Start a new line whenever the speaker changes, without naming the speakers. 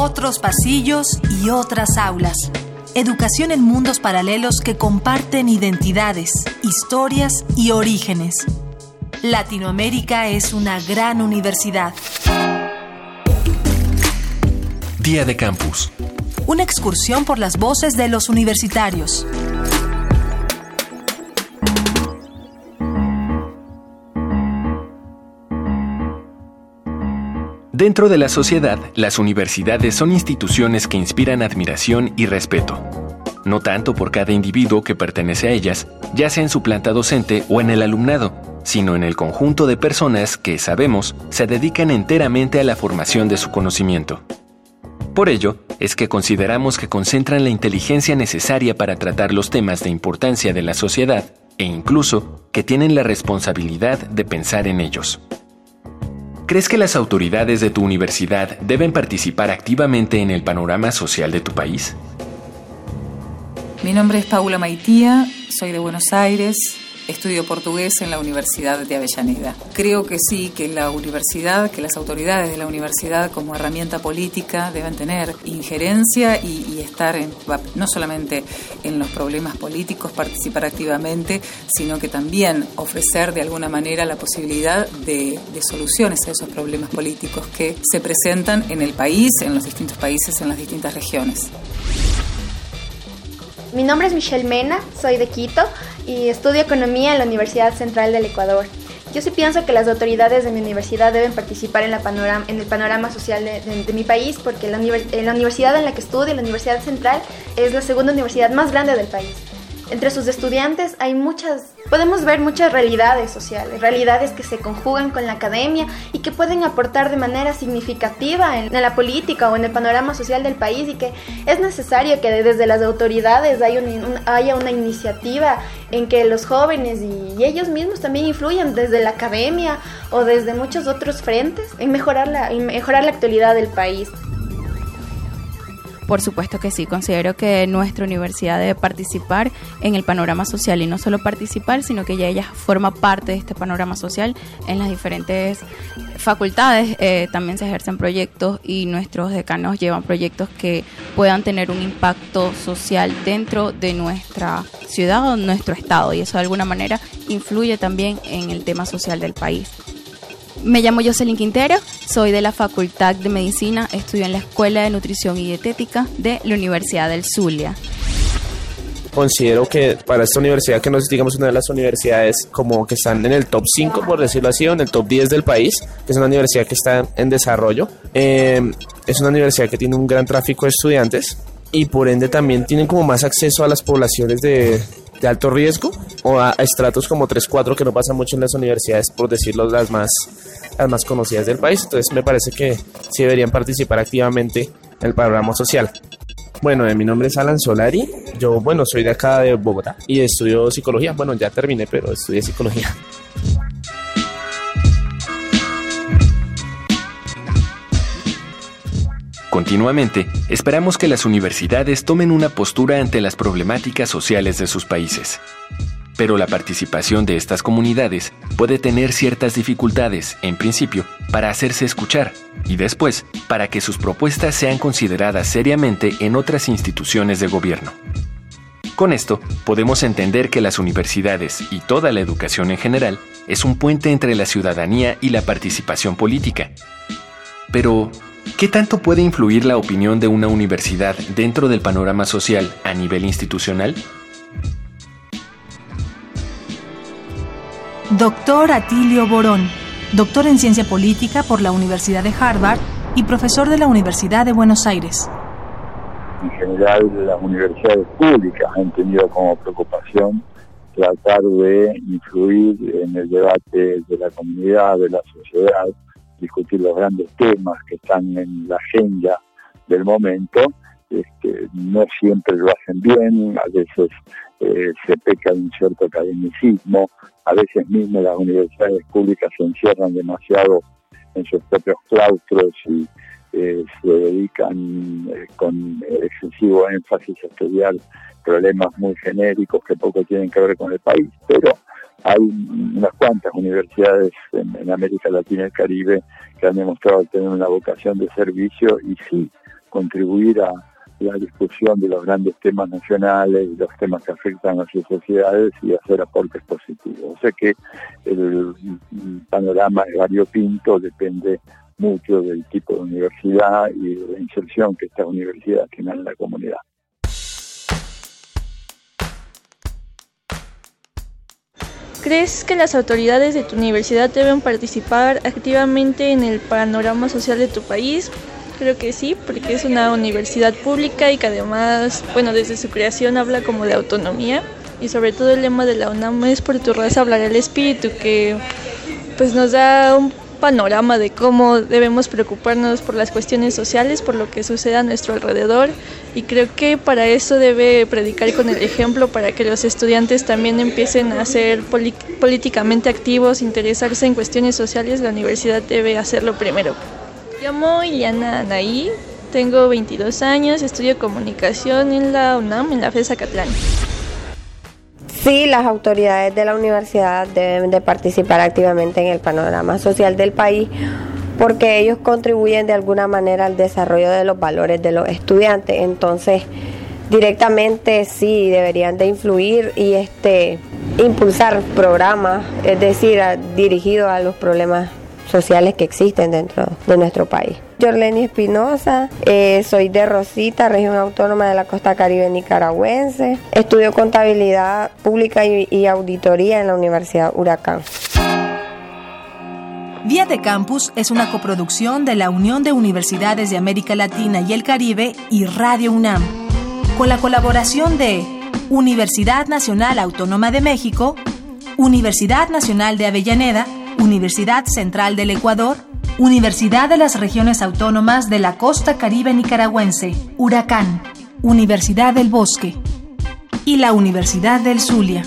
otros pasillos y otras aulas. Educación en mundos paralelos que comparten identidades, historias y orígenes. Latinoamérica es una gran universidad.
Día de Campus.
Una excursión por las voces de los universitarios.
Dentro de la sociedad, las universidades son instituciones que inspiran admiración y respeto. No tanto por cada individuo que pertenece a ellas, ya sea en su planta docente o en el alumnado, sino en el conjunto de personas que, sabemos, se dedican enteramente a la formación de su conocimiento. Por ello, es que consideramos que concentran la inteligencia necesaria para tratar los temas de importancia de la sociedad e incluso que tienen la responsabilidad de pensar en ellos. ¿Crees que las autoridades de tu universidad deben participar activamente en el panorama social de tu país?
Mi nombre es Paula Maitía, soy de Buenos Aires, Estudio portugués en la Universidad de Avellaneda. Creo que sí, que la universidad, que las autoridades de la universidad como herramienta política deben tener injerencia y, estar no solamente en los problemas políticos, participar activamente, sino que también ofrecer de alguna manera la posibilidad de, de soluciones a esos problemas políticos que se presentan en el país, en los distintos países, en las distintas regiones.
Mi nombre es Michelle Mena, soy de Quito y estudio economía en la Universidad Central del Ecuador. Yo sí pienso que las autoridades de mi universidad deben participar en, panorama, el panorama social de, mi país porque la, la universidad en la que estudio, la Universidad Central, es la segunda universidad más grande del país entre sus estudiantes hay muchas, podemos ver muchas realidades sociales, realidades que se conjugan con la academia y que pueden aportar de manera significativa en, la política o en el panorama social del país y que es necesario que desde las autoridades haya, haya una iniciativa en que los jóvenes y, ellos mismos también influyan desde la academia o desde muchos otros frentes en mejorar la, en mejorar la actualidad del país.
Por supuesto que sí, considero que nuestra universidad debe participar en el panorama social y no solo participar, sino que ya ella forma parte de este panorama social en las diferentes facultades. Eh, también se ejercen proyectos y nuestros decanos llevan proyectos que puedan tener un impacto social dentro de nuestra ciudad o nuestro estado y eso de alguna manera influye también en el tema social del país. Me llamo Jocelyn Quintero, soy de la Facultad de Medicina, estudio en la Escuela de Nutrición y Dietética de la Universidad del Zulia.
Considero que para esta universidad, que no es digamos una de las universidades como que están en el top 5, por decirlo así, o en el top 10 del país, es una universidad que está en desarrollo, eh, es una universidad que tiene un gran tráfico de estudiantes y por ende también tienen como más acceso a las poblaciones de, de alto riesgo o a, estratos como 3-4 que no pasa mucho en las universidades, por decirlo, las más, las más conocidas del país. Entonces me parece que sí deberían participar activamente en el programa social. Bueno, eh, mi nombre es Alan Solari. Yo, bueno, soy de acá de Bogotá y estudio psicología. Bueno, ya terminé, pero estudié psicología.
Continuamente, esperamos que las universidades tomen una postura ante las problemáticas sociales de sus países. Pero la participación de estas comunidades puede tener ciertas dificultades, en principio, para hacerse escuchar y después, para que sus propuestas sean consideradas seriamente en otras instituciones de gobierno. Con esto, podemos entender que las universidades y toda la educación en general es un puente entre la ciudadanía y la participación política. Pero, ¿Qué tanto puede influir la opinión de una universidad dentro del panorama social a nivel institucional?
Doctor Atilio Borón, doctor en Ciencia Política por la Universidad de Harvard y profesor de la Universidad de Buenos Aires.
En general, las universidades públicas han tenido como preocupación tratar de influir en el debate de la comunidad, de la sociedad, discutir los grandes temas que están en la agenda del momento. Este, no siempre lo hacen bien, a veces eh, se peca de un cierto academicismo, a veces mismo las universidades públicas se encierran demasiado en sus propios claustros y eh, se dedican eh, con excesivo énfasis a estudiar problemas muy genéricos que poco tienen que ver con el país, pero hay unas cuantas universidades en, América Latina y el Caribe que han demostrado tener una vocación de servicio y sí contribuir a la discusión de los grandes temas nacionales los temas que afectan a sus sociedades y hacer aportes positivos. O sea que el panorama es variopinto, depende mucho del tipo de universidad y de la inserción que esta universidad tiene en la comunidad.
¿Crees que las autoridades de tu universidad deben participar activamente en el panorama social de tu país? Creo que sí, porque es una universidad pública y que además, bueno, desde su creación habla como de autonomía y sobre todo el lema de la UNAM es por tu raza hablar el espíritu, que pues nos da un panorama de cómo debemos preocuparnos por las cuestiones sociales, por lo que sucede a nuestro alrededor y creo que para eso debe predicar con el ejemplo para que los estudiantes también empiecen a ser políticamente activos, interesarse en cuestiones sociales, la universidad debe hacerlo primero. Me llamo Iliana Anaí, tengo 22 años, estudio comunicación en la UNAM, en la FESA Catlán.
Sí, las autoridades de la universidad deben de participar activamente en el panorama social del país porque ellos contribuyen de alguna manera al desarrollo de los valores de los estudiantes. Entonces, directamente sí deberían de influir y este impulsar programas, es decir, dirigidos a los problemas sociales que existen dentro de nuestro país. Jorleni Espinosa, eh, soy de Rosita, región autónoma de la costa caribe nicaragüense. Estudio contabilidad pública y, auditoría en la Universidad Huracán.
Vía de Campus es una coproducción de la Unión de Universidades de América Latina y el Caribe y Radio UNAM, con la colaboración de Universidad Nacional Autónoma de México, Universidad Nacional de Avellaneda, Universidad Central del Ecuador, Universidad de las Regiones Autónomas de la Costa Caribe Nicaragüense, Huracán, Universidad del Bosque y la Universidad del Zulia.